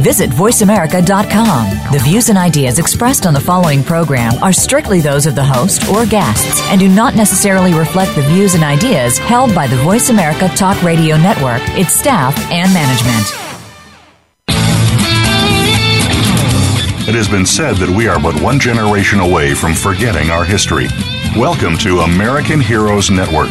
Visit VoiceAmerica.com. The views and ideas expressed on the following program are strictly those of the host or guests and do not necessarily reflect the views and ideas held by the Voice America Talk Radio Network, its staff, and management. It has been said that we are but one generation away from forgetting our history. Welcome to American Heroes Network,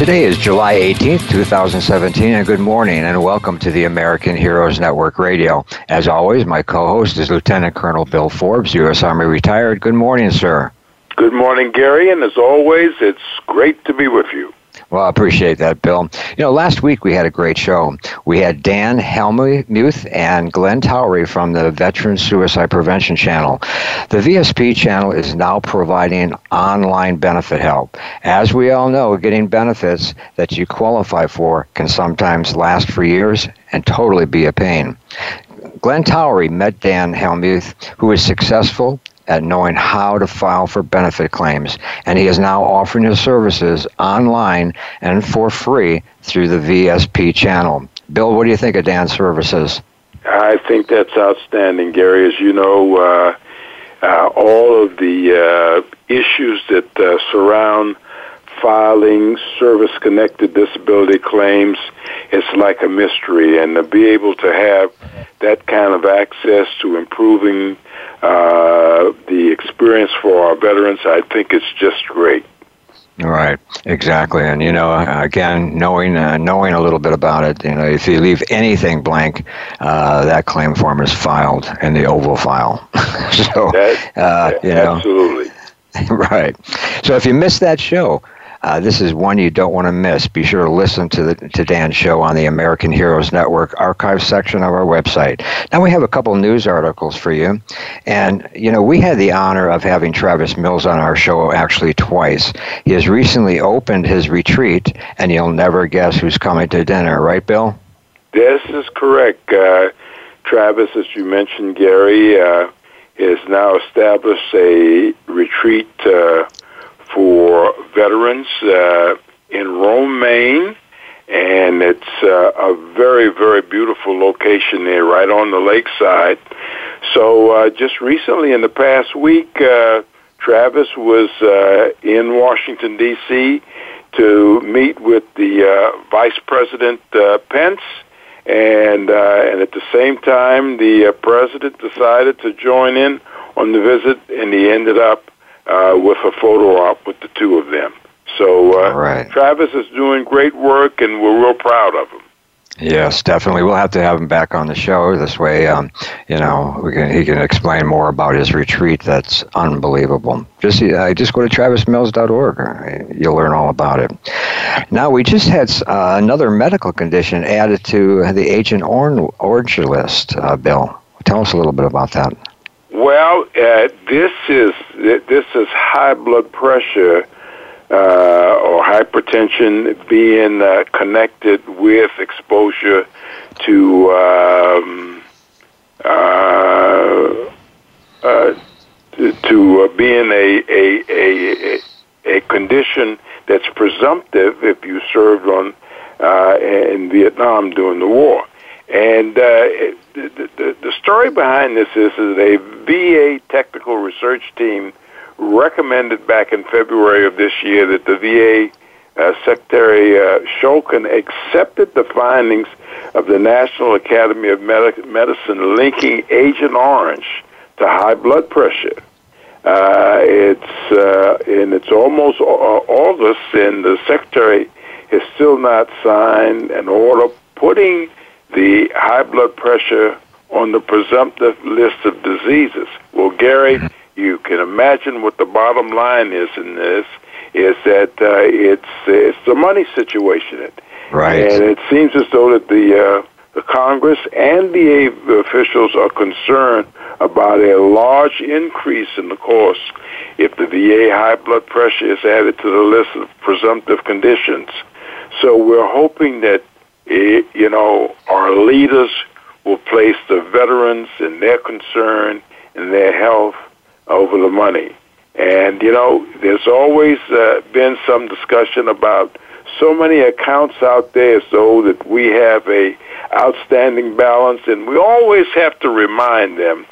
Today is July 18th, 2017, and good morning and welcome to the American Heroes Network Radio. As always, my co host is Lieutenant Colonel Bill Forbes, U.S. Army retired. Good morning, sir. Good morning, Gary, and as always, it's great to be with you. Well, I appreciate that, Bill. You know, last week we had a great show. We had Dan Helmuth and Glenn Towery from the Veteran Suicide Prevention Channel. The VSP channel is now providing online benefit help. As we all know, getting benefits that you qualify for can sometimes last for years and totally be a pain. Glenn Towery met Dan Helmuth, who was successful at knowing how to file for benefit claims, and he is now offering his services online and for free through the VSP channel. Bill, what do you think of Dan's services? I think that's outstanding, Gary. As you know, uh, uh, all of the uh, issues that uh, surround filing service connected disability claims it's like a mystery and to be able to have that kind of access to improving uh, the experience for our veterans, I think it's just great. Right, exactly, and you know, again, knowing uh, knowing a little bit about it, you know, if you leave anything blank, uh, that claim form is filed in the oval file. so, that, uh, you know, absolutely, right. So, if you missed that show, uh, this is one you don't want to miss. Be sure to listen to the to Dan's show on the American Heroes Network archive section of our website. Now we have a couple news articles for you, and you know we had the honor of having Travis Mills on our show actually twice. He has recently opened his retreat, and you'll never guess who's coming to dinner, right, Bill? This is correct. Uh, Travis, as you mentioned, Gary, uh, has now established a retreat uh, for veterans uh, in Rome, Maine, and it's uh, a very, very beautiful location there, right on the lakeside. So, uh, just recently, in the past week, uh, Travis was uh, in Washington D.C. to meet with the uh, Vice President uh, Pence, and uh, and at the same time, the uh, president decided to join in on the visit, and he ended up uh, with a photo op with the two of them. So uh, right. Travis is doing great work, and we're real proud of him. Yes, definitely. We'll have to have him back on the show. This way, um, you know, we can, he can explain more about his retreat. That's unbelievable. Just uh, just go to travismills.org. You'll learn all about it. Now, we just had uh, another medical condition added to the Agent Orange list. Uh, Bill, tell us a little bit about that. Well, uh, this is this is high blood pressure uh, or hypertension being uh, connected with exposure to um, uh, uh, to, to uh, being a, a a a condition that's presumptive if you served on in Vietnam during the war. And uh, the, the, the story behind this is that a VA technical research team recommended back in February of this year that the VA uh, Secretary uh, Shulkin accepted the findings of the National Academy of Medi- Medicine linking Agent Orange to high blood pressure. Uh, it's uh, and it's almost August, and the secretary has still not signed an order putting the high blood pressure on the presumptive list of diseases. Well, Gary, you can imagine what the bottom line is in this is that uh, it's it's the money situation. Right. And it seems as though that the uh, the Congress and the officials are concerned about a large increase in the cost if the VA high blood pressure is added to the list of presumptive conditions. So we're hoping that you know our leaders will place the veterans and their concern and their health over the money. And you know, there's always uh, been some discussion about so many accounts out there so that we have a outstanding balance and we always have to remind them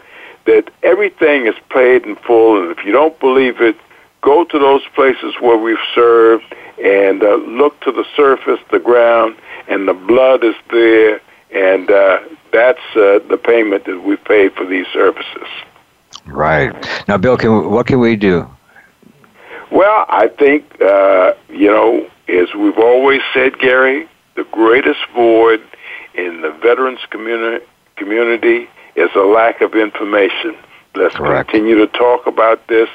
that everything is paid in full and if you don't believe it go to those places where we've served and uh, look to the surface the ground and the blood is there and uh, that's uh, the payment that we pay for these services right now bill can what can we do well i think uh, you know as we've always said, Gary, the greatest void in the veterans community, community is a lack of information. Let's Correct. continue to talk about this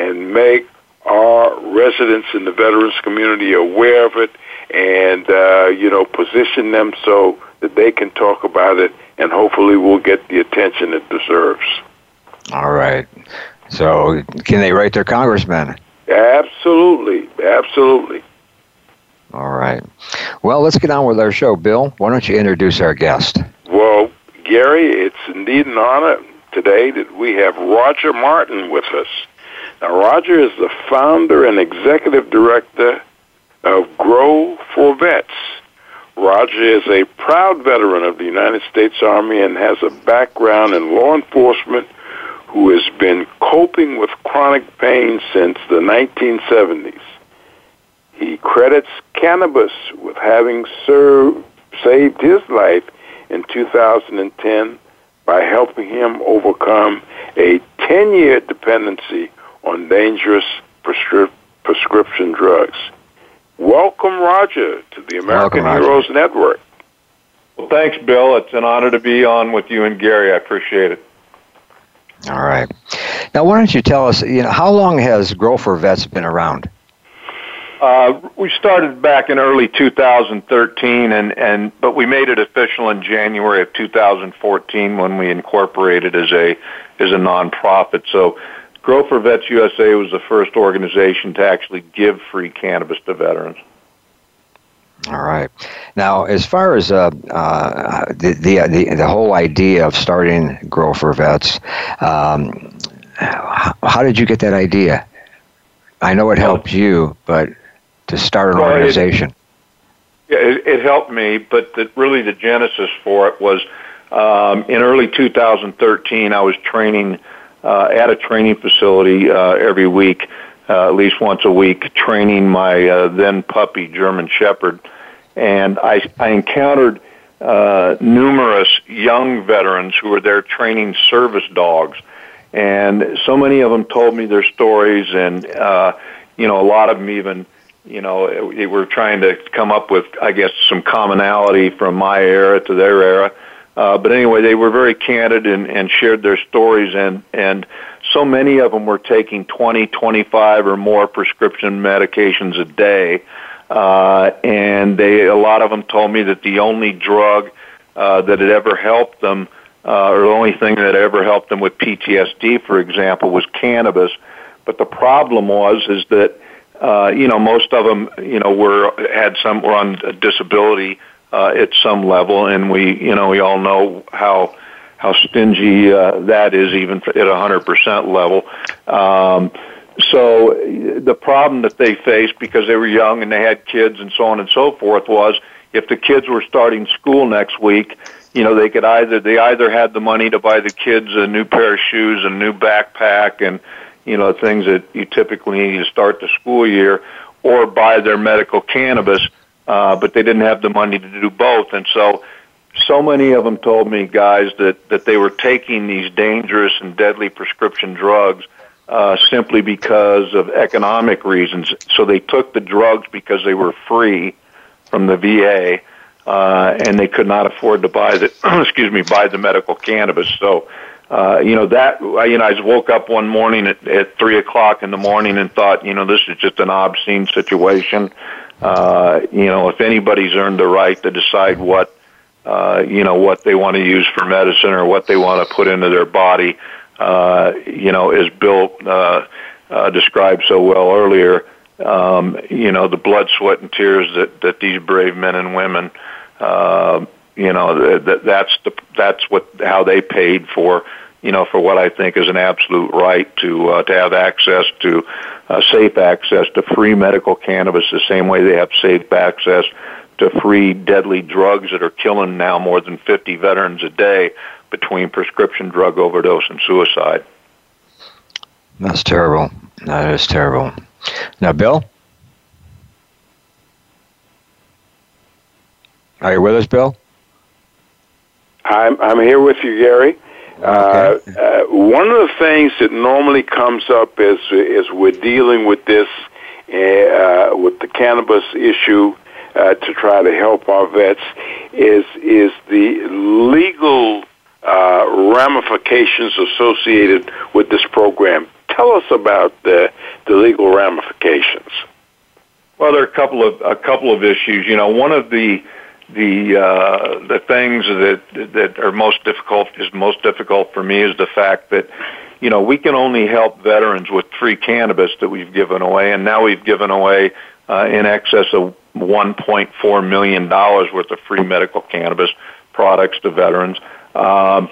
and make our residents in the veterans community aware of it and, uh, you know, position them so that they can talk about it and hopefully we'll get the attention it deserves. All right. So, can they write their congressman? Absolutely. Absolutely. All right. Well, let's get on with our show. Bill, why don't you introduce our guest? Well, Gary, it's indeed an honor today that we have Roger Martin with us. Now, Roger is the founder and executive director of Grow for Vets. Roger is a proud veteran of the United States Army and has a background in law enforcement who has been coping with chronic pain since the 1970s. He credits cannabis with having served, saved his life in 2010 by helping him overcome a 10 year dependency on dangerous prescri- prescription drugs. Welcome, Roger, to the American Welcome, Heroes Network. Well, thanks, Bill. It's an honor to be on with you and Gary. I appreciate it. All right. Now, why don't you tell us, you know, how long has Grow for Vets been around? Uh, we started back in early 2013, and, and but we made it official in January of 2014 when we incorporated as a as a nonprofit. So, Grow for Vets USA was the first organization to actually give free cannabis to veterans. All right. Now, as far as uh, uh, the, the the the whole idea of starting Grow for Vets, um, how, how did you get that idea? I know it helped you, but to start an Well, it- organization. Yeah, it, it helped me, but the, really the genesis for it was um, in early 2013. I was training uh, at a training facility uh, every week, uh, at least once a week, training my uh, then puppy German Shepherd, and I, I encountered uh, numerous young veterans who were there training service dogs, and so many of them told me their stories, and uh, you know a lot of them even you know, we were trying to come up with, I guess, some commonality from my era to their era. Uh, but anyway, they were very candid and, and shared their stories, and and so many of them were taking 20, 25 or more prescription medications a day, uh, and they a lot of them told me that the only drug uh, that had ever helped them, uh, or the only thing that ever helped them with PTSD, for example, was cannabis. But the problem was is that uh, you know, most of them, you know, were had some were on disability uh, at some level, and we, you know, we all know how how stingy uh, that is, even at a hundred percent level. Um, so the problem that they faced because they were young and they had kids and so on and so forth was if the kids were starting school next week, you know, they could either they either had the money to buy the kids a new pair of shoes, a new backpack, and you know, things that you typically need to start the school year, or buy their medical cannabis, uh, but they didn't have the money to do both. And so, so many of them told me, guys, that, that they were taking these dangerous and deadly prescription drugs uh, simply because of economic reasons. So they took the drugs because they were free from the VA, uh, and they could not afford to buy the excuse me buy the medical cannabis. So uh, you know that you know I just woke up one morning at, at three o'clock in the morning and thought, you know, this is just an obscene situation. Uh, you know, if anybody's earned the right to decide what uh, you know what they want to use for medicine or what they want to put into their body, uh, you know, as Bill uh, uh, described so well earlier. Um, you know, the blood, sweat, and tears that that these brave men and women. Uh, you know that that's the that's what how they paid for you know, for what I think is an absolute right to uh, to have access to uh, safe access to free medical cannabis, the same way they have safe access to free deadly drugs that are killing now more than 50 veterans a day between prescription drug overdose and suicide. That's terrible. That is terrible. Now, Bill? Are you with us, Bill? I'm, I'm here with you, Gary. Uh, uh, one of the things that normally comes up as as we're dealing with this uh, with the cannabis issue uh, to try to help our vets is is the legal uh, ramifications associated with this program. Tell us about the the legal ramifications. Well, there are a couple of a couple of issues. You know, one of the the uh, the things that that are most difficult is most difficult for me is the fact that you know we can only help veterans with free cannabis that we've given away, and now we've given away uh, in excess of 1.4 million dollars worth of free medical cannabis products to veterans. Um,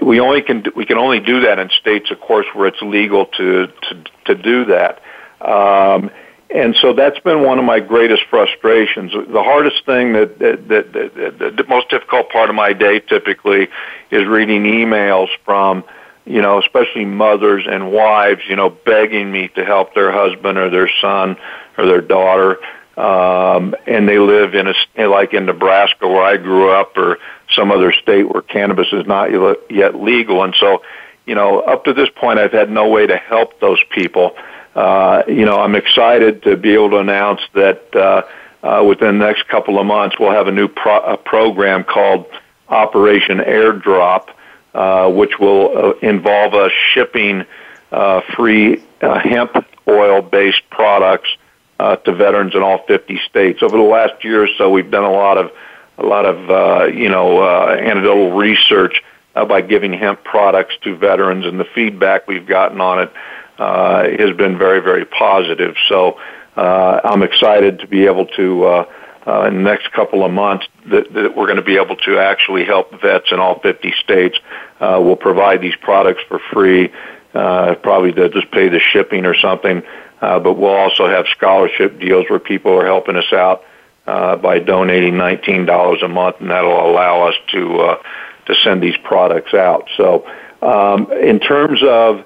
we only can we can only do that in states, of course, where it's legal to to to do that. Um, and so that's been one of my greatest frustrations. The hardest thing that, that, that, that, the most difficult part of my day typically is reading emails from, you know, especially mothers and wives, you know, begging me to help their husband or their son or their daughter. Um, and they live in a, like in Nebraska where I grew up or some other state where cannabis is not yet legal. And so, you know, up to this point, I've had no way to help those people uh, you know, I'm excited to be able to announce that uh, uh, within the next couple of months we'll have a new pro- a program called Operation Airdrop, uh, which will uh, involve us shipping uh, free uh, hemp oil-based products uh, to veterans in all 50 states. Over the last year or so, we've done a lot of a lot of uh, you know uh, anecdotal research uh, by giving hemp products to veterans, and the feedback we've gotten on it uh, has been very, very positive. So uh, I'm excited to be able to, uh, uh, in the next couple of months, that, that we're going to be able to actually help vets in all 50 states. Uh, we'll provide these products for free, uh, probably to just pay the shipping or something. Uh, but we'll also have scholarship deals where people are helping us out uh, by donating $19 a month, and that'll allow us to uh, to send these products out. So, um, in terms of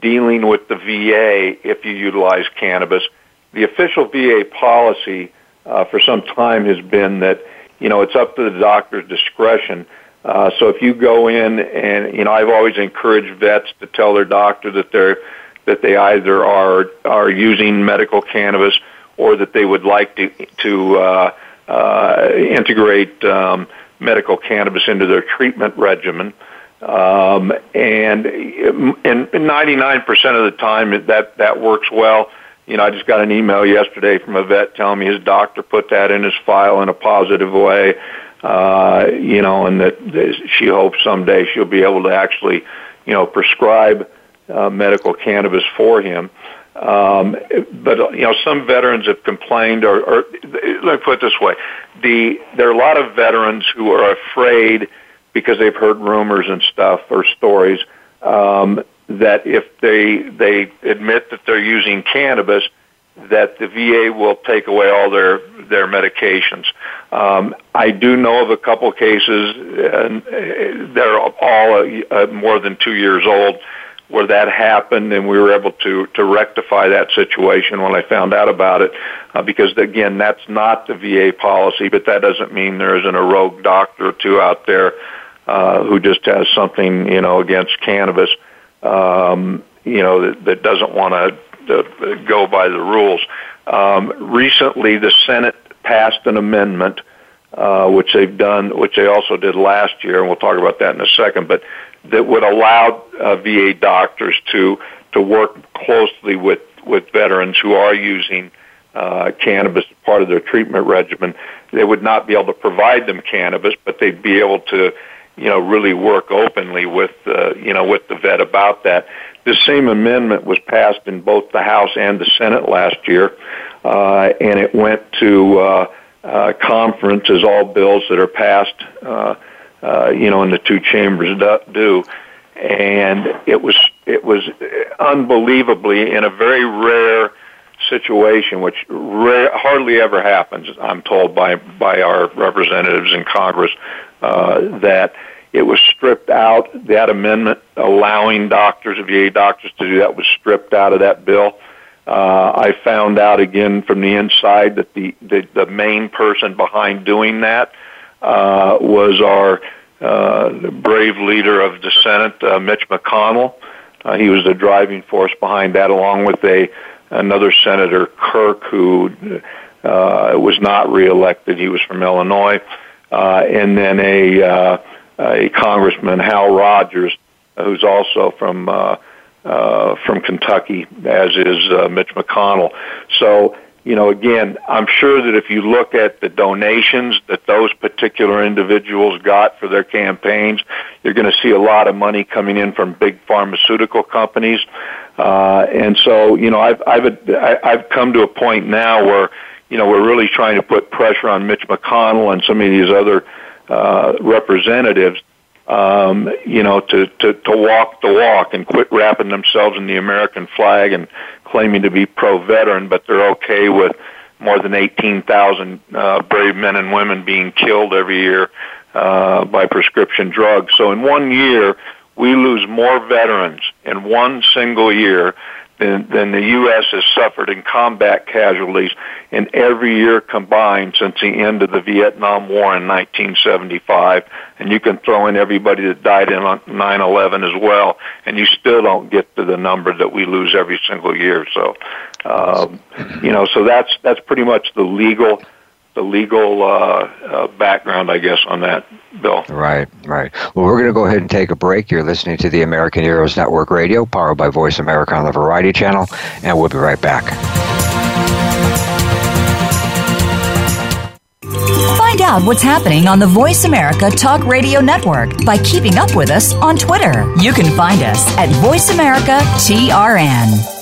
dealing with the VA if you utilize cannabis. The official VA policy uh, for some time has been that you know it's up to the doctor's discretion. Uh, so if you go in and you know I've always encouraged vets to tell their doctor that they're that they either are are using medical cannabis or that they would like to to uh, uh, integrate um, medical cannabis into their treatment regimen. Uh, um, and and 99% of the time that that works well. You know, I just got an email yesterday from a vet telling me his doctor put that in his file in a positive way. Uh, you know, and that, that she hopes someday she'll be able to actually, you know, prescribe uh, medical cannabis for him. Um, but you know, some veterans have complained, or, or let me put it this way: the there are a lot of veterans who are afraid because they've heard rumors and stuff or stories um, that if they they admit that they're using cannabis, that the VA will take away all their their medications. Um, I do know of a couple cases, and uh, they're all uh, more than two years old, where that happened, and we were able to to rectify that situation when I found out about it. Uh, because again, that's not the VA policy, but that doesn't mean there isn't a rogue doctor or two out there uh, who just has something you know against cannabis, um, you know that, that doesn't want to go by the rules. Um, recently, the Senate passed an amendment, uh, which they've done, which they also did last year, and we'll talk about that in a second. But that would allow uh, VA doctors to to work closely with with veterans who are using uh, cannabis as part of their treatment regimen. They would not be able to provide them cannabis, but they'd be able to, you know, really work openly with, uh, you know, with the vet about that. This same amendment was passed in both the House and the Senate last year, uh, and it went to uh, uh, conference as all bills that are passed, uh, uh, you know, in the two chambers do. And it was it was unbelievably in a very rare situation, which rare, hardly ever happens. I'm told by by our representatives in Congress uh, that it was stripped out. That amendment allowing doctors, VA doctors, to do that was stripped out of that bill. Uh, I found out again from the inside that the the, the main person behind doing that uh, was our uh, brave leader of the Senate, uh, Mitch McConnell. Uh, he was the driving force behind that, along with a another Senator Kirk, who uh, was not reelected. He was from Illinois, uh, and then a uh, a Congressman Hal Rogers, who's also from uh, uh, from Kentucky, as is uh, Mitch McConnell. So you know, again, I'm sure that if you look at the donations that those particular individuals got for their campaigns, you're going to see a lot of money coming in from big pharmaceutical companies. Uh, and so, you know, I've, I've, I've come to a point now where, you know, we're really trying to put pressure on Mitch McConnell and some of these other, uh, representatives um, you know, to, to, to walk the walk and quit wrapping themselves in the American flag and claiming to be pro-veteran, but they're okay with more than 18,000 uh, brave men and women being killed every year uh, by prescription drugs. So in one year, we lose more veterans in one single year than, than the U.S. has suffered in combat casualties in every year combined since the end of the Vietnam War in 1975. And you can throw in everybody that died in 9/11 as well, and you still don't get to the number that we lose every single year. So, um, you know, so that's that's pretty much the legal the legal uh, uh, background, I guess, on that bill. Right, right. Well, we're going to go ahead and take a break. You're listening to the American Heroes Network Radio, powered by Voice America on the Variety Channel, and we'll be right back. Find out what's happening on the Voice America Talk Radio Network by keeping up with us on Twitter. You can find us at Voice America TRN.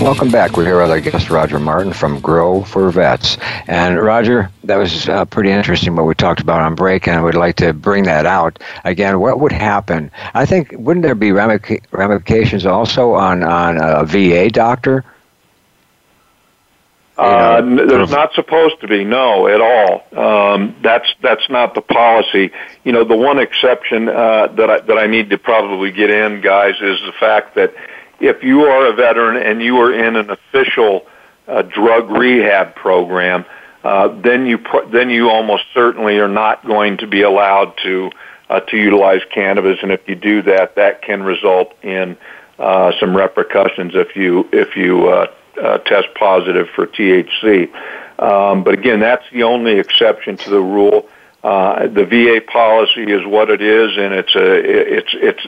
Welcome back. We're here with our guest, Roger Martin from Grow for Vets. And Roger, that was uh, pretty interesting what we talked about on break, and I would like to bring that out. Again, what would happen? I think, wouldn't there be ramifications also on, on a VA doctor? Uh, there's not supposed to be, no, at all. Um, that's that's not the policy. You know, the one exception uh, that I that I need to probably get in, guys, is the fact that if you are a veteran and you are in an official uh, drug rehab program, uh, then you put, then you almost certainly are not going to be allowed to uh, to utilize cannabis, and if you do that, that can result in uh, some repercussions if you if you uh, uh, test positive for THC. Um, but again, that's the only exception to the rule. Uh, the VA policy is what it is, and it's a it's it's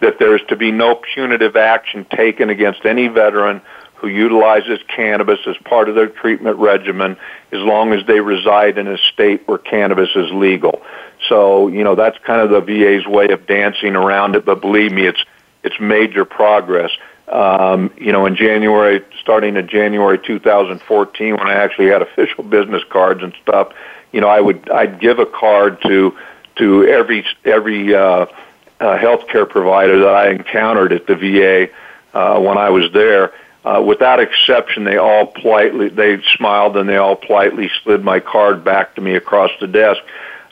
that there's to be no punitive action taken against any veteran who utilizes cannabis as part of their treatment regimen as long as they reside in a state where cannabis is legal. So, you know, that's kind of the VA's way of dancing around it, but believe me, it's it's major progress. Um, you know, in January, starting in January 2014, when I actually had official business cards and stuff, you know, I would I'd give a card to to every every uh, uh, healthcare provider that I encountered at the VA uh, when I was there. Uh, without exception, they all politely they smiled and they all politely slid my card back to me across the desk.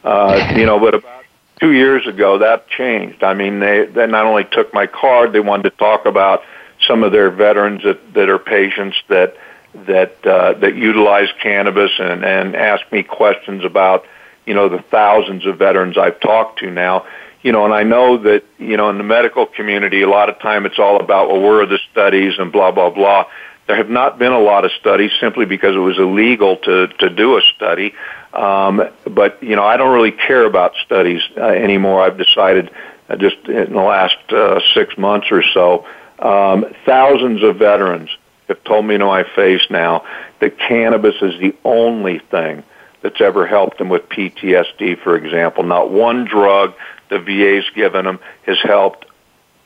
Uh, you know, but about two years ago, that changed. I mean, they they not only took my card, they wanted to talk about some of their veterans that that are patients that that uh, that utilize cannabis and and ask me questions about you know the thousands of veterans I've talked to now. You know, and I know that you know in the medical community, a lot of time it's all about well, where are the studies and blah blah blah. There have not been a lot of studies simply because it was illegal to to do a study. Um, but you know, I don't really care about studies uh, anymore. I've decided uh, just in the last uh, six months or so, um, thousands of veterans have told me to my face now that cannabis is the only thing that's ever helped them with PTSD, for example. Not one drug the VA's given them has helped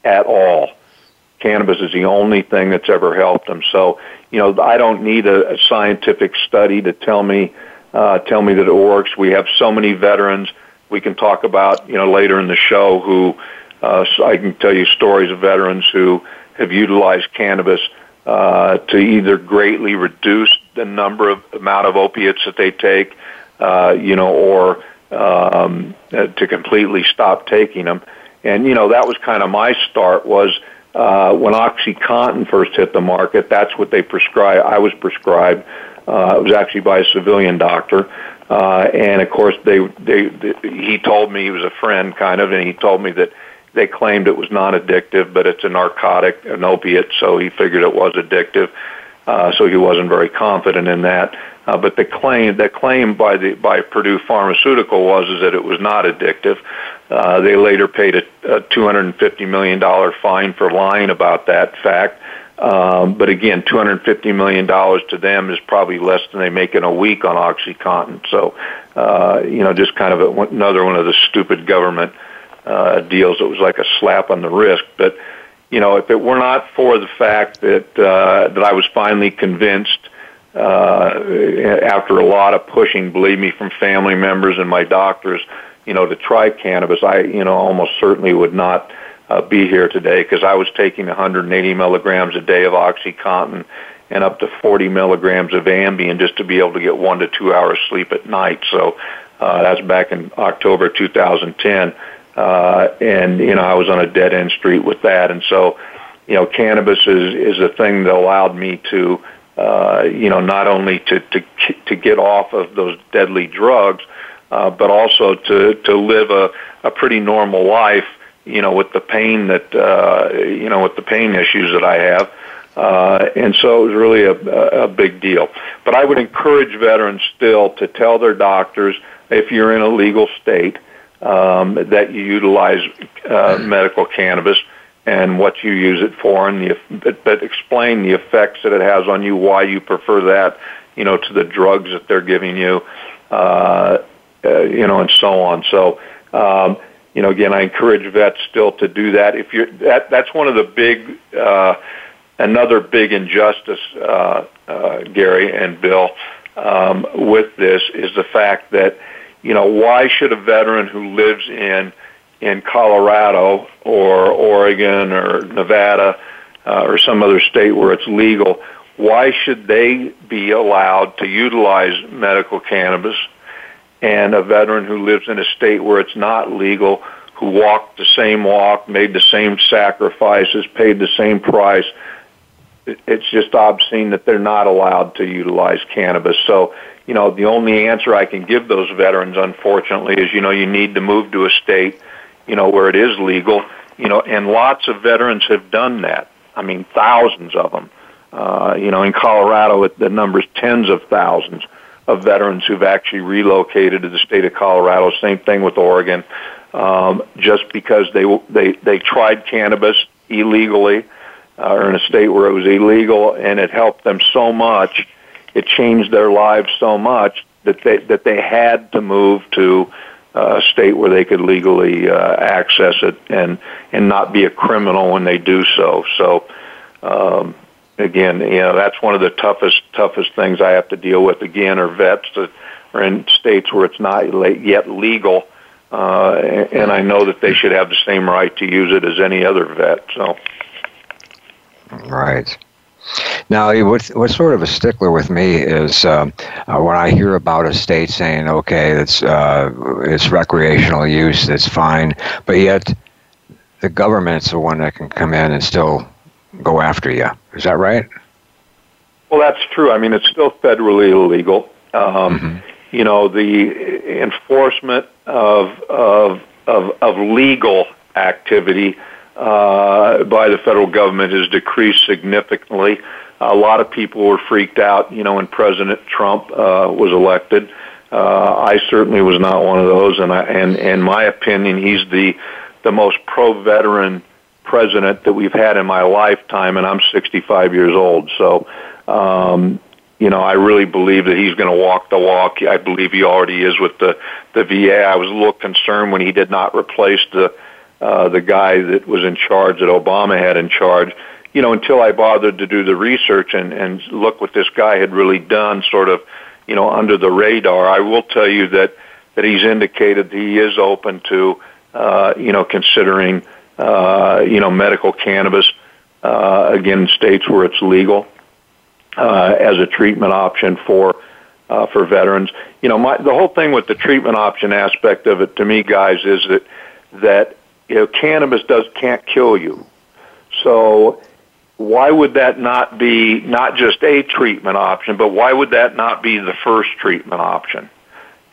at all. Cannabis is the only thing that's ever helped them. So, you know, I don't need a, a scientific study to tell me uh, tell me that it works. We have so many veterans we can talk about, you know, later in the show who uh, I can tell you stories of veterans who have utilized cannabis uh, to either greatly reduce the number of amount of opiates that they take, uh, you know, or um, uh, to completely stop taking them. And you know that was kind of my start was uh, when OxyContin first hit the market. That's what they prescribed. I was prescribed. Uh, it was actually by a civilian doctor. Uh, and of course, they, they, they, he told me he was a friend, kind of, and he told me that they claimed it was non-addictive, but it's a narcotic, an opiate, so he figured it was addictive. Uh, so he wasn't very confident in that. Uh, but the claim, the claim by the by Purdue Pharmaceutical was is that it was not addictive. Uh, they later paid a, a 250 million dollar fine for lying about that fact. Um, but again, 250 million dollars to them is probably less than they make in a week on OxyContin. So, uh, you know, just kind of a, another one of the stupid government uh, deals. It was like a slap on the wrist. But you know, if it were not for the fact that uh, that I was finally convinced uh, after a lot of pushing, believe me, from family members and my doctors, you know, to try cannabis, I you know almost certainly would not uh, be here today because I was taking 180 milligrams a day of OxyContin and up to 40 milligrams of Ambien just to be able to get one to two hours sleep at night. So uh, that's back in October 2010 uh, and you know I was on a dead end street with that, and so you know cannabis is is a thing that allowed me to uh, you know not only to to to get off of those deadly drugs, uh, but also to to live a a pretty normal life, you know, with the pain that uh, you know with the pain issues that I have. Uh, and so it was really a, a big deal. But I would encourage veterans still to tell their doctors if you're in a legal state um, that you utilize uh, medical cannabis and what you use it for, and the but, but explain the effects that it has on you, why you prefer that, you know, to the drugs that they're giving you, uh, uh, you know, and so on. So, um, you know, again, I encourage vets still to do that. If you're that, that's one of the big, uh, another big injustice, uh, uh, Gary and Bill, um, with this is the fact that you know, why should a veteran who lives in in Colorado or Oregon or Nevada uh, or some other state where it's legal, why should they be allowed to utilize medical cannabis? And a veteran who lives in a state where it's not legal, who walked the same walk, made the same sacrifices, paid the same price. It's just obscene that they're not allowed to utilize cannabis. So, you know, the only answer I can give those veterans, unfortunately, is, you know, you need to move to a state, you know, where it is legal, you know, and lots of veterans have done that. I mean, thousands of them. Uh, you know, in Colorado, it, the number's tens of thousands of veterans who've actually relocated to the state of Colorado. Same thing with Oregon um, just because they they they tried cannabis illegally uh, or in a state where it was illegal, and it helped them so much, it changed their lives so much that they that they had to move to uh, a state where they could legally uh, access it and and not be a criminal when they do so. So. Um, again, you know that's one of the toughest toughest things I have to deal with. Again, are vets that are in states where it's not yet legal, uh, and I know that they should have the same right to use it as any other vet. So, right. Now, what's, what's sort of a stickler with me is um, uh, when I hear about a state saying, "Okay, it's uh, it's recreational use, it's fine," but yet the government's the one that can come in and still go after you. Is that right? Well, that's true. I mean, it's still federally illegal. Um, mm-hmm. You know, the enforcement of of of, of legal activity uh, by the federal government has decreased significantly. A lot of people were freaked out, you know, when President Trump uh, was elected. Uh, I certainly was not one of those, and I, and in my opinion, he's the the most pro-veteran president that we've had in my lifetime, and I'm 65 years old. So, um, you know, I really believe that he's going to walk the walk. I believe he already is with the the VA. I was a little concerned when he did not replace the uh, the guy that was in charge that Obama had in charge. You know, until I bothered to do the research and and look what this guy had really done, sort of, you know, under the radar. I will tell you that that he's indicated he is open to, uh, you know, considering, uh, you know, medical cannabis uh, again in states where it's legal uh, as a treatment option for uh, for veterans. You know, my, the whole thing with the treatment option aspect of it, to me, guys, is that that you know cannabis does can't kill you. So why would that not be not just a treatment option, but why would that not be the first treatment option?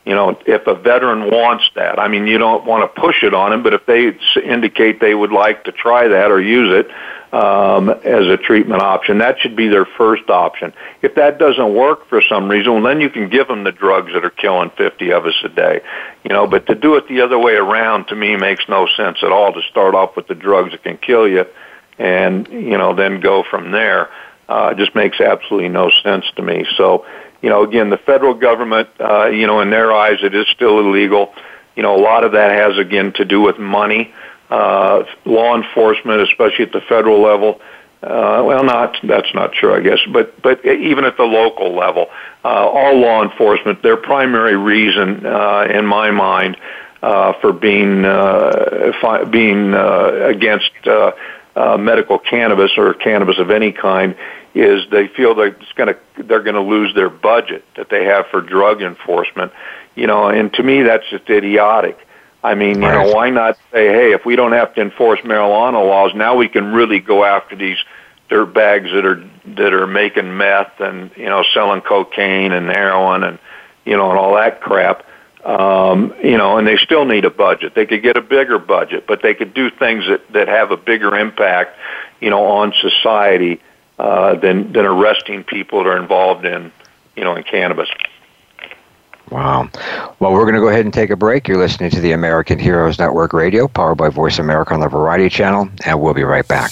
You know, if a veteran wants that, I mean, you don't want to push it on them, but if they indicate they would like to try that or use it, um, as a treatment option. That should be their first option. If that doesn't work for some reason, well, then you can give them the drugs that are killing 50 of us a day. You know, but to do it the other way around to me makes no sense at all. To start off with the drugs that can kill you, and you know, then go from there, uh, just makes absolutely no sense to me. So, you know, again, the federal government, uh, you know, in their eyes, it is still illegal. You know, a lot of that has again to do with money uh, law enforcement, especially at the federal level. Uh, well, not that's not true, I guess, but but even at the local level, uh, all law enforcement, their primary reason, uh, in my mind, uh, for being uh, fi- being uh, against uh, uh, medical cannabis or cannabis of any kind is they feel it's going to they're going to lose their budget that they have for drug enforcement. You know, and to me that's just idiotic. I mean, you right. know, why not say, hey, if we don't have to enforce marijuana laws, now we can really go after these dirt bags that are that are making meth and you know selling cocaine and heroin and you know and all that crap. Um, you know, and they still need a budget. They could get a bigger budget, but they could do things that that have a bigger impact, you know, on society uh, than than arresting people that are involved in you know in cannabis. Wow. Well, we're going to go ahead and take a break. You're listening to the American Heroes Network Radio, powered by Voice America on the Variety Channel, and we'll be right back.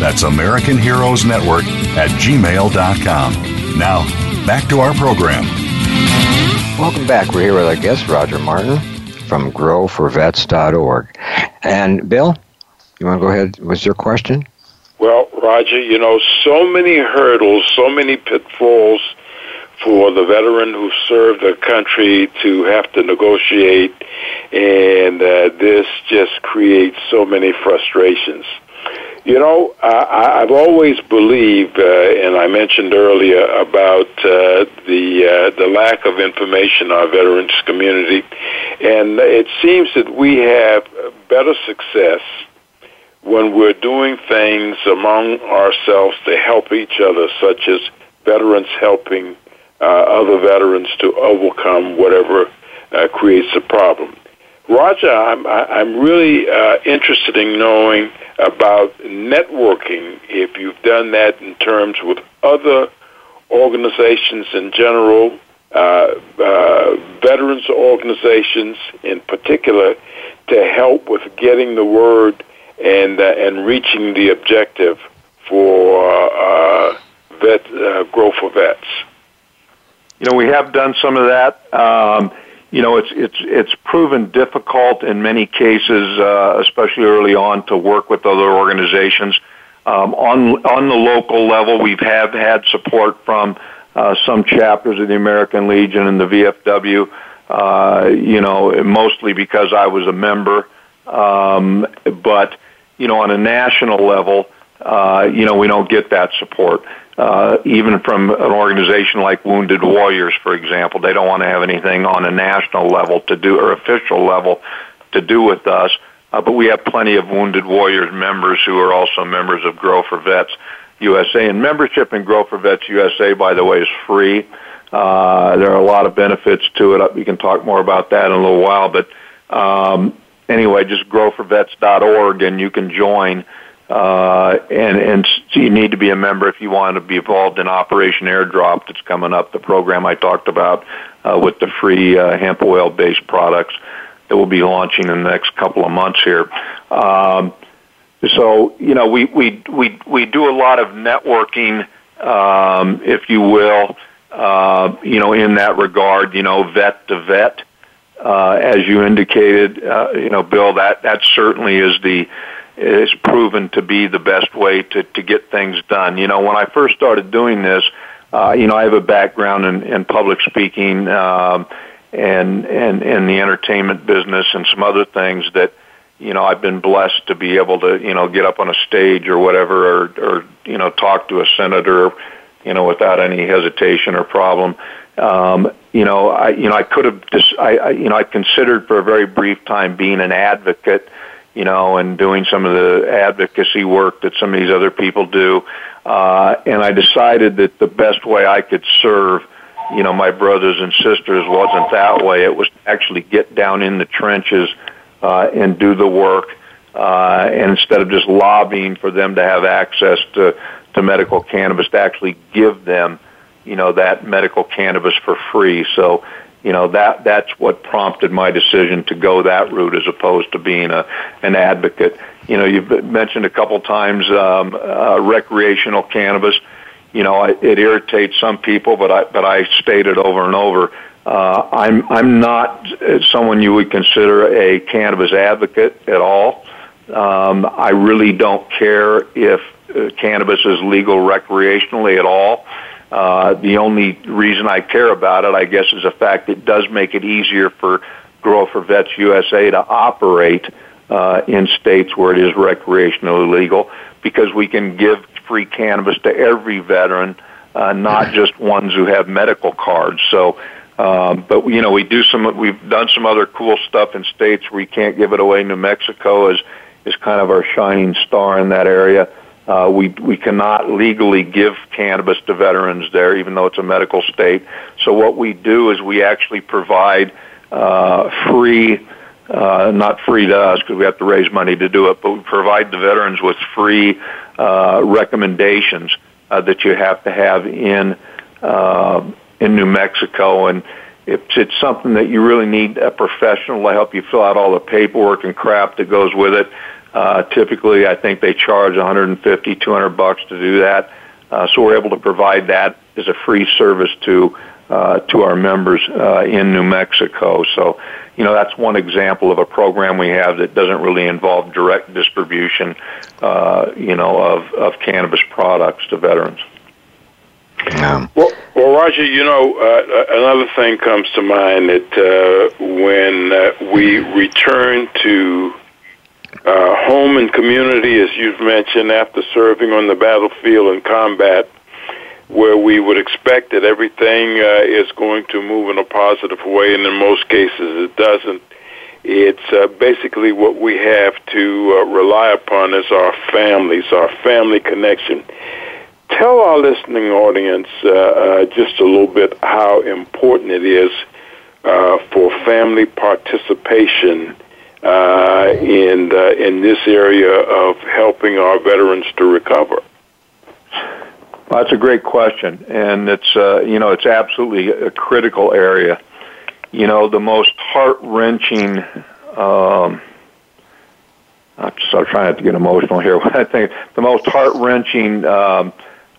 That's American Heroes Network at gmail.com. Now, back to our program. Welcome back. We're here with our guest, Roger Martin from growforvets.org. And Bill, you want to go ahead? Was your question? Well, Roger, you know, so many hurdles, so many pitfalls for the veteran who served the country to have to negotiate, and uh, this just creates so many frustrations. You know, I, I've always believed, uh, and I mentioned earlier about uh, the uh, the lack of information in our veterans community, and it seems that we have better success when we're doing things among ourselves to help each other, such as veterans helping uh, other veterans to overcome whatever uh, creates a problem. Roger, I'm, I'm really uh, interested in knowing about networking, if you've done that in terms with other organizations in general, uh, uh, veterans organizations in particular, to help with getting the word and uh, and reaching the objective for uh, vet uh, growth for vets. You know, we have done some of that. Um, you know, it's it's it's proven difficult in many cases, uh, especially early on, to work with other organizations. Um, on on the local level, we've have had support from uh, some chapters of the American Legion and the VFW. Uh, you know, mostly because I was a member, um, but you know, on a national level, uh, you know, we don't get that support. Uh, even from an organization like Wounded Warriors, for example, they don't want to have anything on a national level to do or official level to do with us. Uh, but we have plenty of Wounded Warriors members who are also members of Grow for Vets USA. And membership in Grow for Vets USA, by the way, is free. Uh, there are a lot of benefits to it. We can talk more about that in a little while. But um, anyway, just growforvets.org and you can join. Uh, and and so you need to be a member if you want to be involved in Operation Airdrop that's coming up, the program I talked about uh, with the free uh, hemp oil based products that will be launching in the next couple of months here. Um, so you know we we we we do a lot of networking, um, if you will, uh, you know in that regard, you know vet to vet uh, as you indicated, uh, you know, Bill, that that certainly is the is proven to be the best way to to get things done. You know, when I first started doing this, uh, you know, I have a background in, in public speaking um, and and and the entertainment business and some other things that you know I've been blessed to be able to you know get up on a stage or whatever or or you know talk to a senator you know without any hesitation or problem um, you know, I you know I could have just I, I you know I considered for a very brief time being an advocate, you know, and doing some of the advocacy work that some of these other people do, uh, and I decided that the best way I could serve, you know, my brothers and sisters wasn't that way. It was to actually get down in the trenches uh, and do the work. uh, and instead of just lobbying for them to have access to to medical cannabis, to actually give them, you know, that medical cannabis for free. So, you know, that that's what prompted my decision to go that route as opposed to being a an advocate. You know, you've mentioned a couple times um, uh, recreational cannabis. You know, it irritates some people, but I but I stated over and over uh, I'm I'm not someone you would consider a cannabis advocate at all. Um, I really don't care if uh, cannabis is legal recreationally at all. Uh, the only reason I care about it, I guess, is the fact it does make it easier for Grow for Vets USA to operate uh, in states where it is recreationally legal because we can give free cannabis to every veteran, uh, not just ones who have medical cards. So um, but you know, we do some. We've done some other cool stuff in states where we can't give it away. New Mexico is is kind of our shining star in that area. Uh, we we cannot legally give cannabis to veterans there, even though it's a medical state. So what we do is we actually provide uh, free, uh, not free to us because we have to raise money to do it, but we provide the veterans with free uh, recommendations uh, that you have to have in uh, in New Mexico, and it's it's something that you really need a professional to help you fill out all the paperwork and crap that goes with it. Uh, typically, I think they charge 150, 200 bucks to do that. Uh, so we're able to provide that as a free service to uh, to our members uh, in New Mexico. So, you know, that's one example of a program we have that doesn't really involve direct distribution, uh, you know, of, of cannabis products to veterans. Yeah. Well, well, Roger, you know, uh, another thing comes to mind that uh, when uh, we return to uh, home and community, as you've mentioned, after serving on the battlefield in combat, where we would expect that everything uh, is going to move in a positive way, and in most cases it doesn't. It's uh, basically what we have to uh, rely upon is our families, our family connection tell our listening audience uh, uh, just a little bit how important it is uh, for family participation uh, in uh, in this area of helping our veterans to recover. Well, that's a great question, and it's uh, you know it's absolutely a critical area. You know, the most heart wrenching. Um, I'm trying not to get emotional here. I think the most heart wrenching um,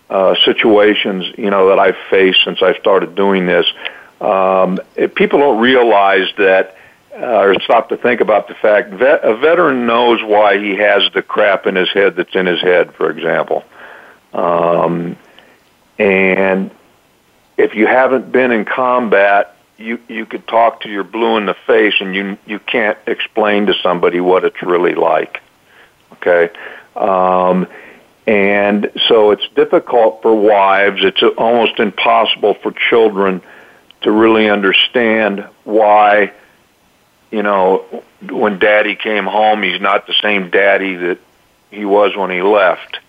uh, situations, you know, that I've faced since I started doing this. Um, people don't realize that, uh, or stop to think about the fact vet, a veteran knows why he has the crap in his head that's in his head, for example. Um, and if you haven't been in combat, you you could talk to your blue in the face, and you you can't explain to somebody what it's really like. Okay. Um, and so it's difficult for wives, it's almost impossible for children to really understand why, you know, when daddy came home, he's not the same daddy that he was when he left.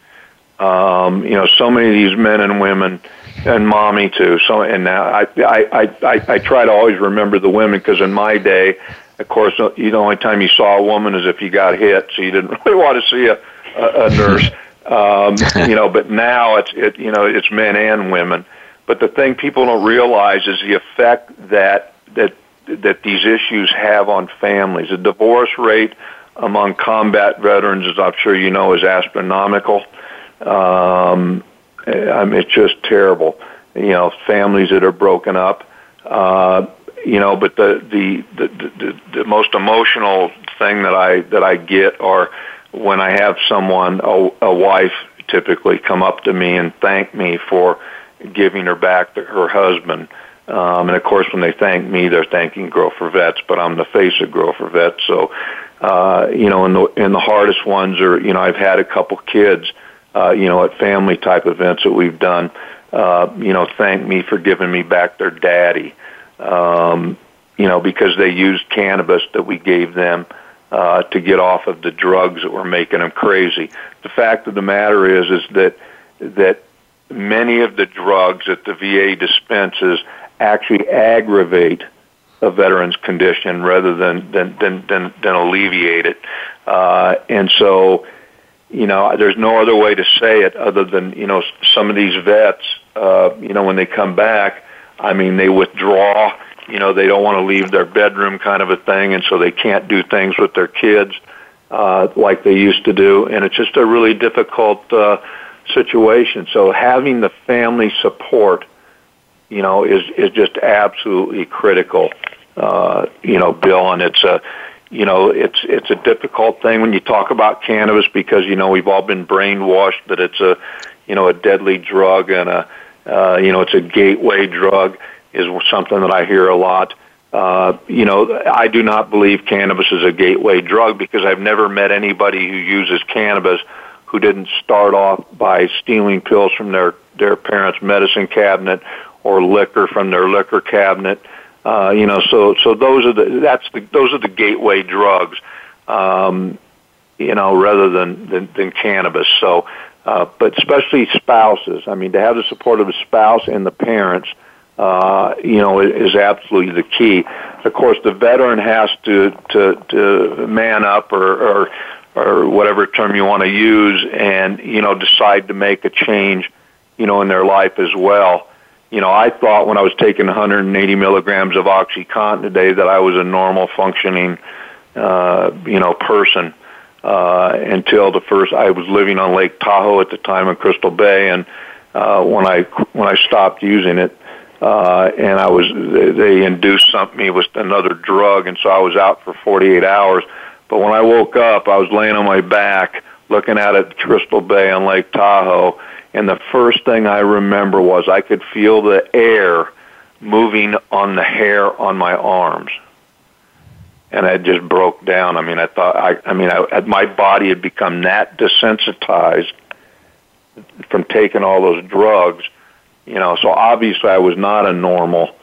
Um, you know, so many of these men and women, and mommy too. So, and now I, I, I, I try to always remember the women because in my day, of course, the only time you saw a woman is if you got hit, so you didn't really want to see a, a, a nurse. Um, you know, but now it's it, you know it's men and women. But the thing people don't realize is the effect that that that these issues have on families. The divorce rate among combat veterans, as I'm sure you know, is astronomical. Um, I mean, it's just terrible. You know, families that are broken up. Uh, you know, but the, the the the the most emotional thing that I that I get are when I have someone, a, a wife typically, come up to me and thank me for giving her back to her husband. Um, and of course, when they thank me, they're thanking Grow for Vets, but I'm the face of Grow for Vets. So, uh, you know, and the, and the hardest ones are, you know, I've had a couple kids, uh, you know, at family type events that we've done, uh, you know, thank me for giving me back their daddy, um, you know, because they used cannabis that we gave them uh, to get off of the drugs that were making them crazy. The fact of the matter is, is that that many of the drugs that the VA dispenses actually aggravate a veteran's condition rather than than than than, than alleviate it. Uh, and so, you know, there's no other way to say it other than you know some of these vets, uh, you know, when they come back, I mean, they withdraw. You know, they don't want to leave their bedroom, kind of a thing, and so they can't do things with their kids uh, like they used to do, and it's just a really difficult uh, situation. So having the family support you know, is is just absolutely critical. Uh, you know, Bill, and it's a, you know, it's it's a difficult thing when you talk about cannabis because you know we've all been brainwashed that it's a, you know, a deadly drug and a, uh, you know, it's a gateway drug is something that I hear a lot. Uh, you know, I do not believe cannabis is a gateway drug because I've never met anybody who uses cannabis who didn't start off by stealing pills from their their parents' medicine cabinet or liquor from their liquor cabinet. Uh, you know, so so those are the that's the those are the gateway drugs. Um, you know, rather than than, than cannabis. So, uh, but especially spouses. I mean, to have the support of the spouse and the parents. Uh, you know, is absolutely the key. Of course, the veteran has to to, to man up or, or or whatever term you want to use, and you know, decide to make a change, you know, in their life as well you know, I thought when I was taking 180 milligrams of OxyContin a day that I was a normal functioning, uh, you know, person uh, until the first. I was living on Lake Tahoe at the time in Crystal Bay, and uh, when I when I stopped using it, uh, and I was they, they induced something with another drug, and so I was out for 48 hours. But when I woke up, I was laying on my back looking out at Crystal Bay on Lake Tahoe and the first thing I remember was I could feel the air moving on the hair on my arms. And I just broke down. I mean, I thought, I, I mean, I, my body had become that desensitized from taking all those drugs, you know, so obviously I was not a normal,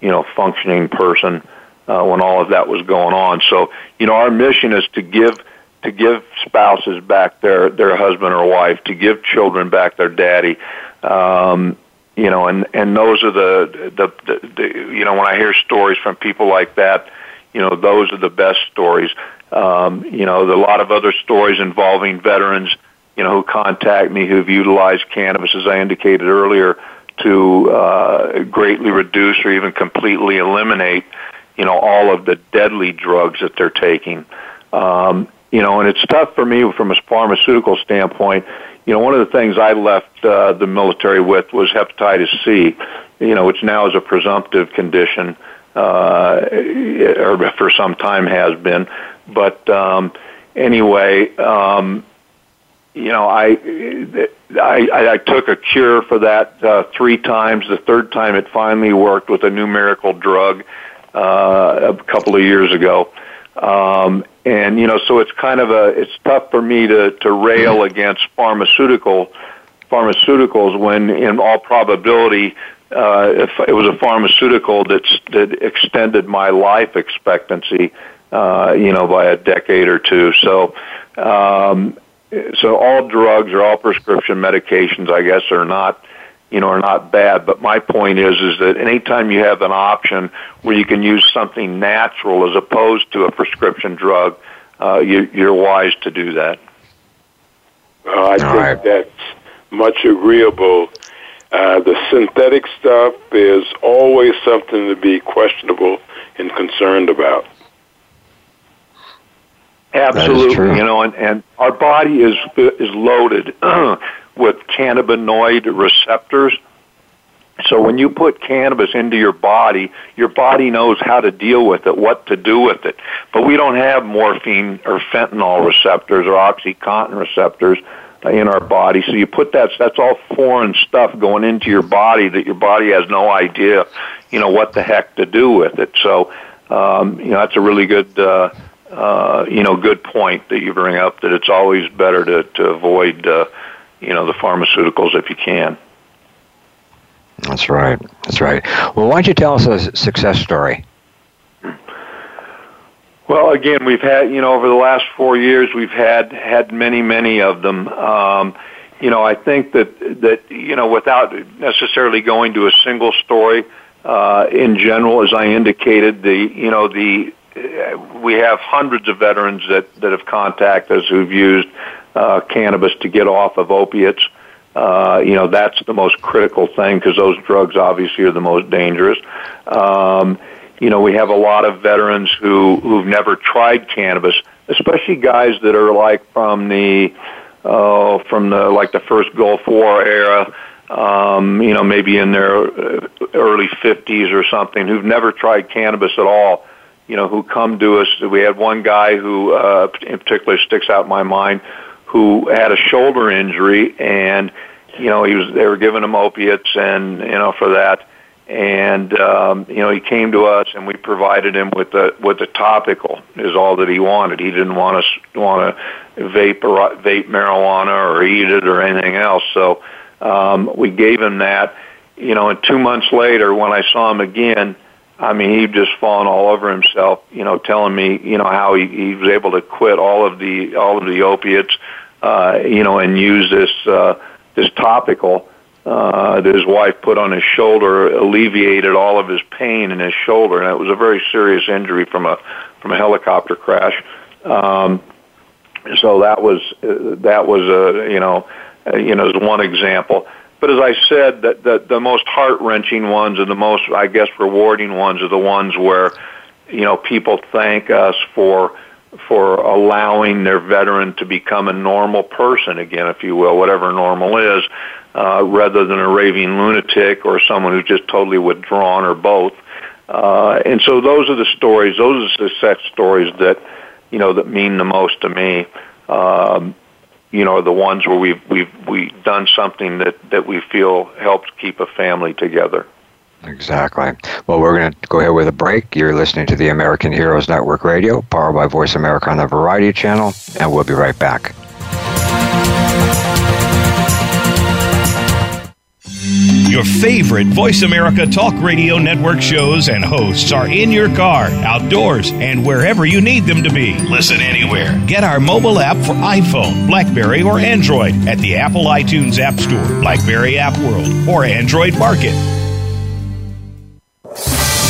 you know, functioning person uh, when all of that was going on. So, you know, our mission is to give to give spouses back their their husband or wife, to give children back their daddy. Um, you know, and and those are the, the the the you know when I hear stories from people like that, you know, those are the best stories. Um, you know, a lot of other stories involving veterans, you know, who contact me who've utilized cannabis, as I indicated earlier, to uh, greatly reduce or even completely eliminate, you know, all of the deadly drugs that they're taking. Um, you know, and it's tough for me from a pharmaceutical standpoint. You know, one of the things I left uh, the military with was hepatitis C, you know, which now is a presumptive condition, uh, or for some time has been. But um, anyway, um, you know, I, I I took a cure for that uh, three times. The third time, it finally worked with a new miracle drug uh, a couple of years ago. Um, and you know, so it's kind of a it's tough for me to to rail against pharmaceutical pharmaceuticals when, in all probability, uh, if it was a pharmaceutical that's that extended my life expectancy, uh, you know, by a decade or two. So, um, so all drugs or all prescription medications, I guess, are not you know, are not bad. But my point is, is that anytime you have an option where you can use something natural as opposed to a prescription drug, uh, you, you're wise to do that. Well, I think right. that's much agreeable. Uh, the synthetic stuff is always something to be questionable and concerned about. Absolutely, you know, and, and our body is is loaded with cannabinoid receptors. So when you put cannabis into your body, your body knows how to deal with it, what to do with it. But we don't have morphine or fentanyl receptors or oxycontin receptors in our body. So you put that that's all foreign stuff going into your body that your body has no idea, you know, what the heck to do with it. So um, you know, that's a really good uh uh, you know, good point that you bring up that it's always better to, to avoid uh, you know the pharmaceuticals if you can. That's right. That's right. Well, why don't you tell us a success story? Well, again, we've had you know over the last four years we've had had many many of them. Um, you know, I think that that you know without necessarily going to a single story, uh, in general, as I indicated, the you know the uh, we have hundreds of veterans that that have contacted us who've used uh, cannabis to get off of opiates. Uh, you know that's the most critical thing because those drugs obviously are the most dangerous. Um, you know we have a lot of veterans who who've never tried cannabis, especially guys that are like from the uh, from the like the first Gulf War era um, you know, maybe in their uh, early 50s or something, who've never tried cannabis at all, you know, who come to us. We had one guy who, uh, in particular, sticks out in my mind, who had a shoulder injury, and you know, he was they were giving him opiates, and you know, for that, and um, you know, he came to us, and we provided him with the with the topical is all that he wanted. He didn't want us want to vape or vape marijuana or eat it or anything else. So um, we gave him that, you know, and two months later, when I saw him again, I mean, he'd just fallen all over himself, you know, telling me, you know, how he, he was able to quit all of the all of the opiates, uh, you know, and use this uh, this topical uh, that his wife put on his shoulder, alleviated all of his pain in his shoulder, and it was a very serious injury from a from a helicopter crash. Um, so that was uh, that was a you know uh, you know, as one example. But as I said, the, the, the most heart wrenching ones and the most, I guess, rewarding ones are the ones where, you know, people thank us for for allowing their veteran to become a normal person again, if you will, whatever normal is, uh, rather than a raving lunatic or someone who's just totally withdrawn or both. Uh, and so those are the stories, those are the success stories that, you know, that mean the most to me. Um, you know, the ones where we've we've we've done something that that we feel helps keep a family together. Exactly. Well, we're going to go ahead with a break. You're listening to the American Heroes Network Radio, powered by Voice America on the Variety Channel, and we'll be right back. Your favorite Voice America Talk Radio Network shows and hosts are in your car, outdoors, and wherever you need them to be. Listen anywhere. Get our mobile app for iPhone, Blackberry, or Android at the Apple iTunes App Store, Blackberry App World, or Android Market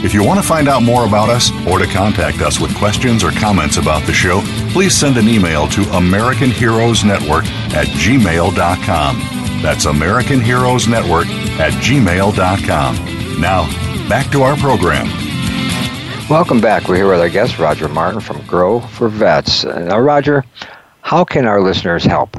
If you want to find out more about us or to contact us with questions or comments about the show, please send an email to American Heroes Network at gmail.com. That's American Heroes Network at gmail.com. Now, back to our program. Welcome back. We're here with our guest, Roger Martin from Grow for Vets. Now, Roger, how can our listeners help?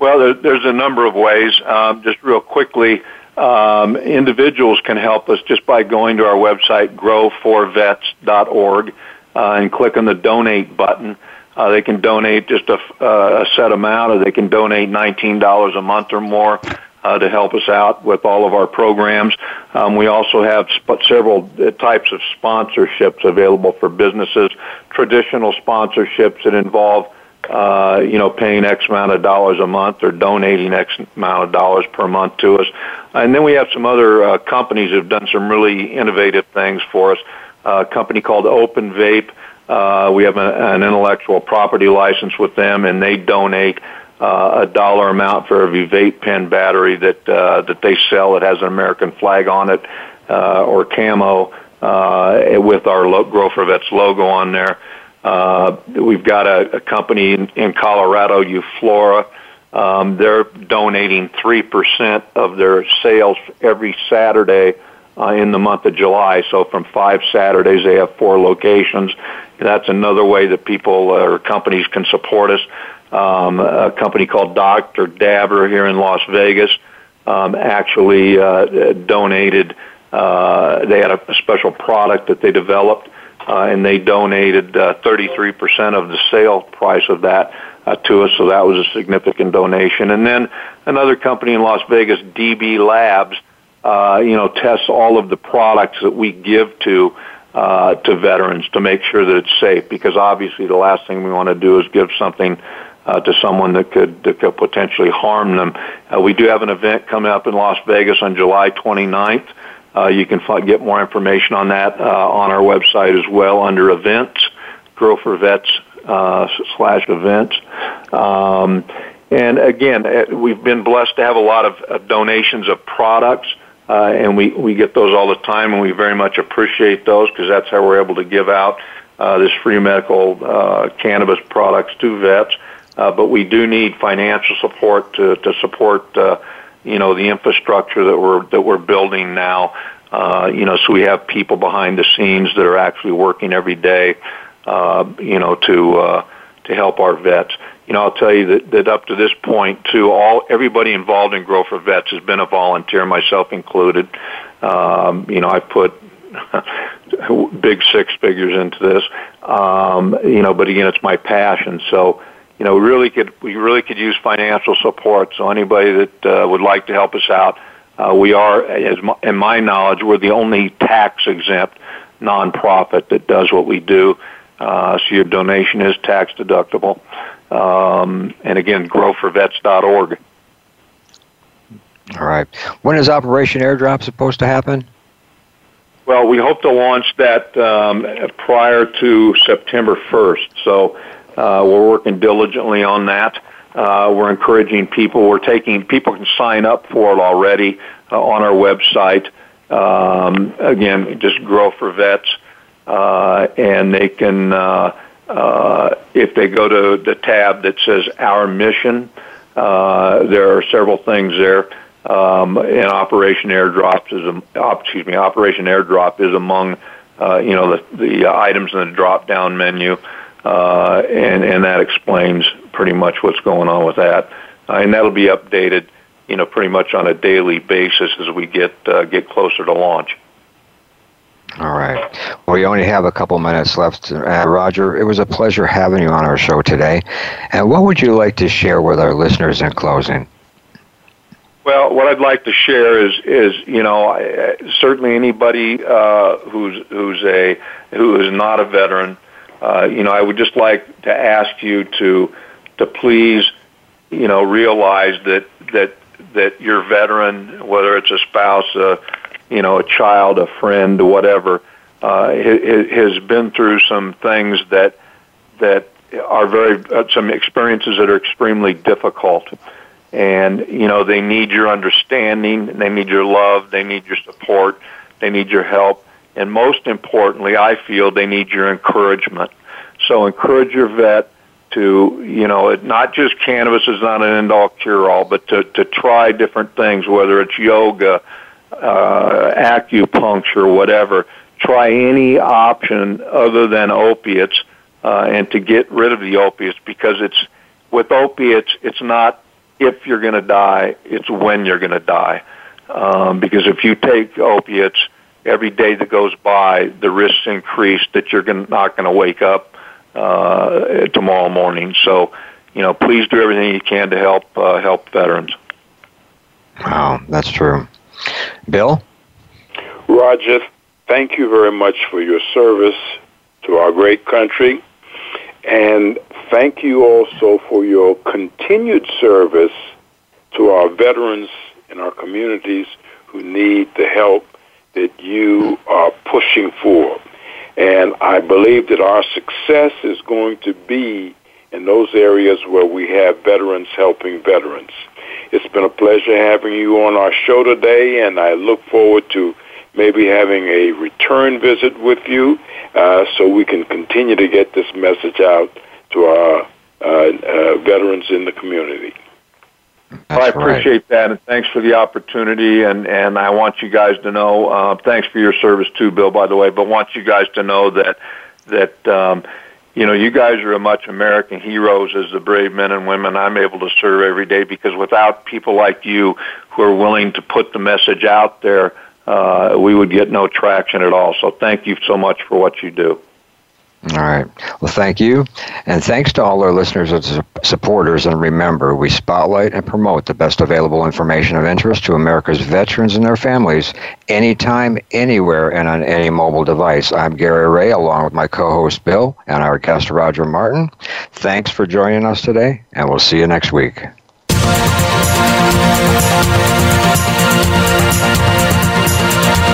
Well, there, there's a number of ways. Um, just real quickly, um, individuals can help us just by going to our website, growforvets.org, uh, and click on the donate button. Uh, they can donate just a, uh, a set amount, or they can donate $19 a month or more uh, to help us out with all of our programs. Um, we also have sp- several uh, types of sponsorships available for businesses. Traditional sponsorships that involve uh, you know, paying X amount of dollars a month or donating X amount of dollars per month to us. And then we have some other uh, companies that have done some really innovative things for us. Uh, a company called Open Vape. Uh, we have a, an intellectual property license with them, and they donate uh, a dollar amount for every vape pen battery that uh, that they sell that has an American flag on it uh, or camo uh, with our lo- Grow for Vets logo on there. Uh, we've got a, a company in, in Colorado, Euflora. Um, they're donating 3% of their sales every Saturday uh, in the month of July. So from five Saturdays, they have four locations. That's another way that people or companies can support us. Um, a company called Dr. Dabber here in Las Vegas um, actually uh, donated. Uh, they had a special product that they developed, uh, and they donated uh, 33% of the sale price of that uh, to us. So that was a significant donation. And then another company in Las Vegas, DB Labs, uh, you know, tests all of the products that we give to uh, to veterans to make sure that it's safe. Because obviously, the last thing we want to do is give something uh, to someone that could that could potentially harm them. Uh, we do have an event coming up in Las Vegas on July 29th. Uh, you can get more information on that uh, on our website as well under events, Grow for Vets uh, slash events. Um, and again, uh, we've been blessed to have a lot of, of donations of products. Uh, and we, we get those all the time, and we very much appreciate those because that's how we're able to give out uh, this free medical uh, cannabis products to vets. Uh, but we do need financial support to, to support, uh, you know, the infrastructure that we're that we're building now. Uh, you know, so we have people behind the scenes that are actually working every day, uh, you know, to uh, to help our vets. You know, I'll tell you that, that up to this point, too, all everybody involved in Grow for Vets has been a volunteer, myself included. Um, you know, I put big six figures into this. Um, you know, but again, it's my passion. So, you know, we really could we really could use financial support. So anybody that uh, would like to help us out, uh, we are, as my, in my knowledge, we're the only tax exempt nonprofit that does what we do. Uh, so your donation is tax deductible. Um, and again, growforvets.org. All right. When is Operation Airdrop supposed to happen? Well, we hope to launch that um, prior to September 1st. So uh, we're working diligently on that. Uh, we're encouraging people. We're taking people can sign up for it already uh, on our website. Um, again, just grow for vets, uh, and they can uh, uh, if they go to the tab that says Our Mission, uh, there are several things there. Um, and Operation Airdrop is, a, excuse me, Operation Airdrop is among, uh, you know, the, the items in the drop-down menu, uh, and and that explains pretty much what's going on with that, uh, and that'll be updated, you know, pretty much on a daily basis as we get uh, get closer to launch. All right. Well, we only have a couple minutes left. Uh, Roger, it was a pleasure having you on our show today. And what would you like to share with our listeners in closing? Well, what I'd like to share is, is you know, certainly anybody uh, who's who's a who is not a veteran, uh, you know, I would just like to ask you to to please, you know, realize that that that your veteran, whether it's a spouse, a you know, a child, a friend, whatever, uh, has been through some things that that are very uh, some experiences that are extremely difficult, and you know they need your understanding, they need your love, they need your support, they need your help, and most importantly, I feel they need your encouragement. So encourage your vet to you know not just cannabis is not an end all cure all, but to to try different things, whether it's yoga uh, acupuncture, whatever. Try any option other than opiates, uh, and to get rid of the opiates because it's with opiates. It's not if you're going to die; it's when you're going to die. Um, because if you take opiates every day that goes by, the risks increase that you're gonna, not going to wake up uh, tomorrow morning. So, you know, please do everything you can to help uh, help veterans. Wow, that's true. Bill? Roger, thank you very much for your service to our great country. And thank you also for your continued service to our veterans in our communities who need the help that you are pushing for. And I believe that our success is going to be in those areas where we have veterans helping veterans. It's been a pleasure having you on our show today, and I look forward to maybe having a return visit with you uh, so we can continue to get this message out to our uh, uh, veterans in the community. Well, I appreciate right. that, and thanks for the opportunity. And and I want you guys to know. Uh, thanks for your service too, Bill. By the way, but want you guys to know that that um, you know you guys are as much American heroes as the brave men and women I'm able to serve every day. Because without people like you who are willing to put the message out there, uh, we would get no traction at all. So thank you so much for what you do. All right. Well, thank you. And thanks to all our listeners and supporters. And remember, we spotlight and promote the best available information of interest to America's veterans and their families anytime, anywhere, and on any mobile device. I'm Gary Ray, along with my co host Bill and our guest Roger Martin. Thanks for joining us today, and we'll see you next week.